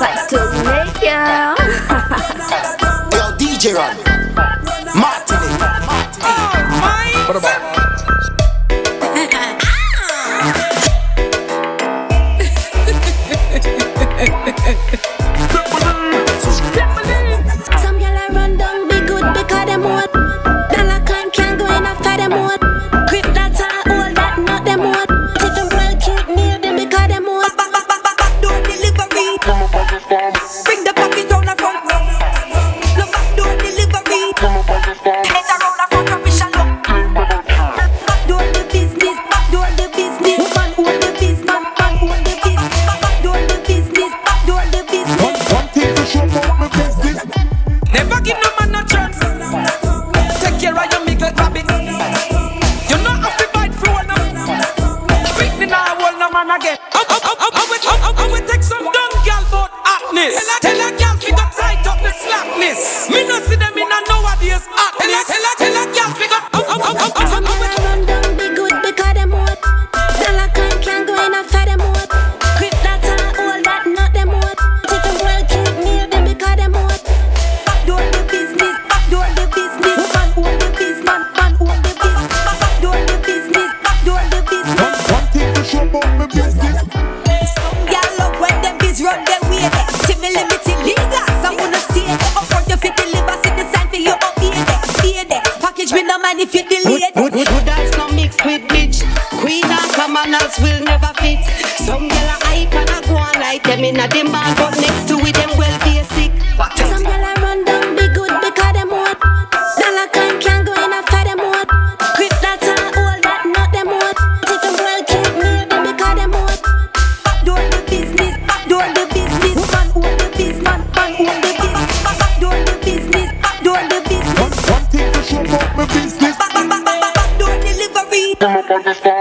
Like still, make ya. DJ Martin. Oh, my. What about? man again. I, I, I, I, would, I, I would take some dumb gal about hotness. Tell a, tell a gal fi got tight up the slackness. Me no see them in a no knowledge, me no mind if you delete. Good, good, good eyes no mix with bitch. Queen and commoners will never fit. Some girl a hype and a go on like them in a demand, but next to it them wealthy. Fuck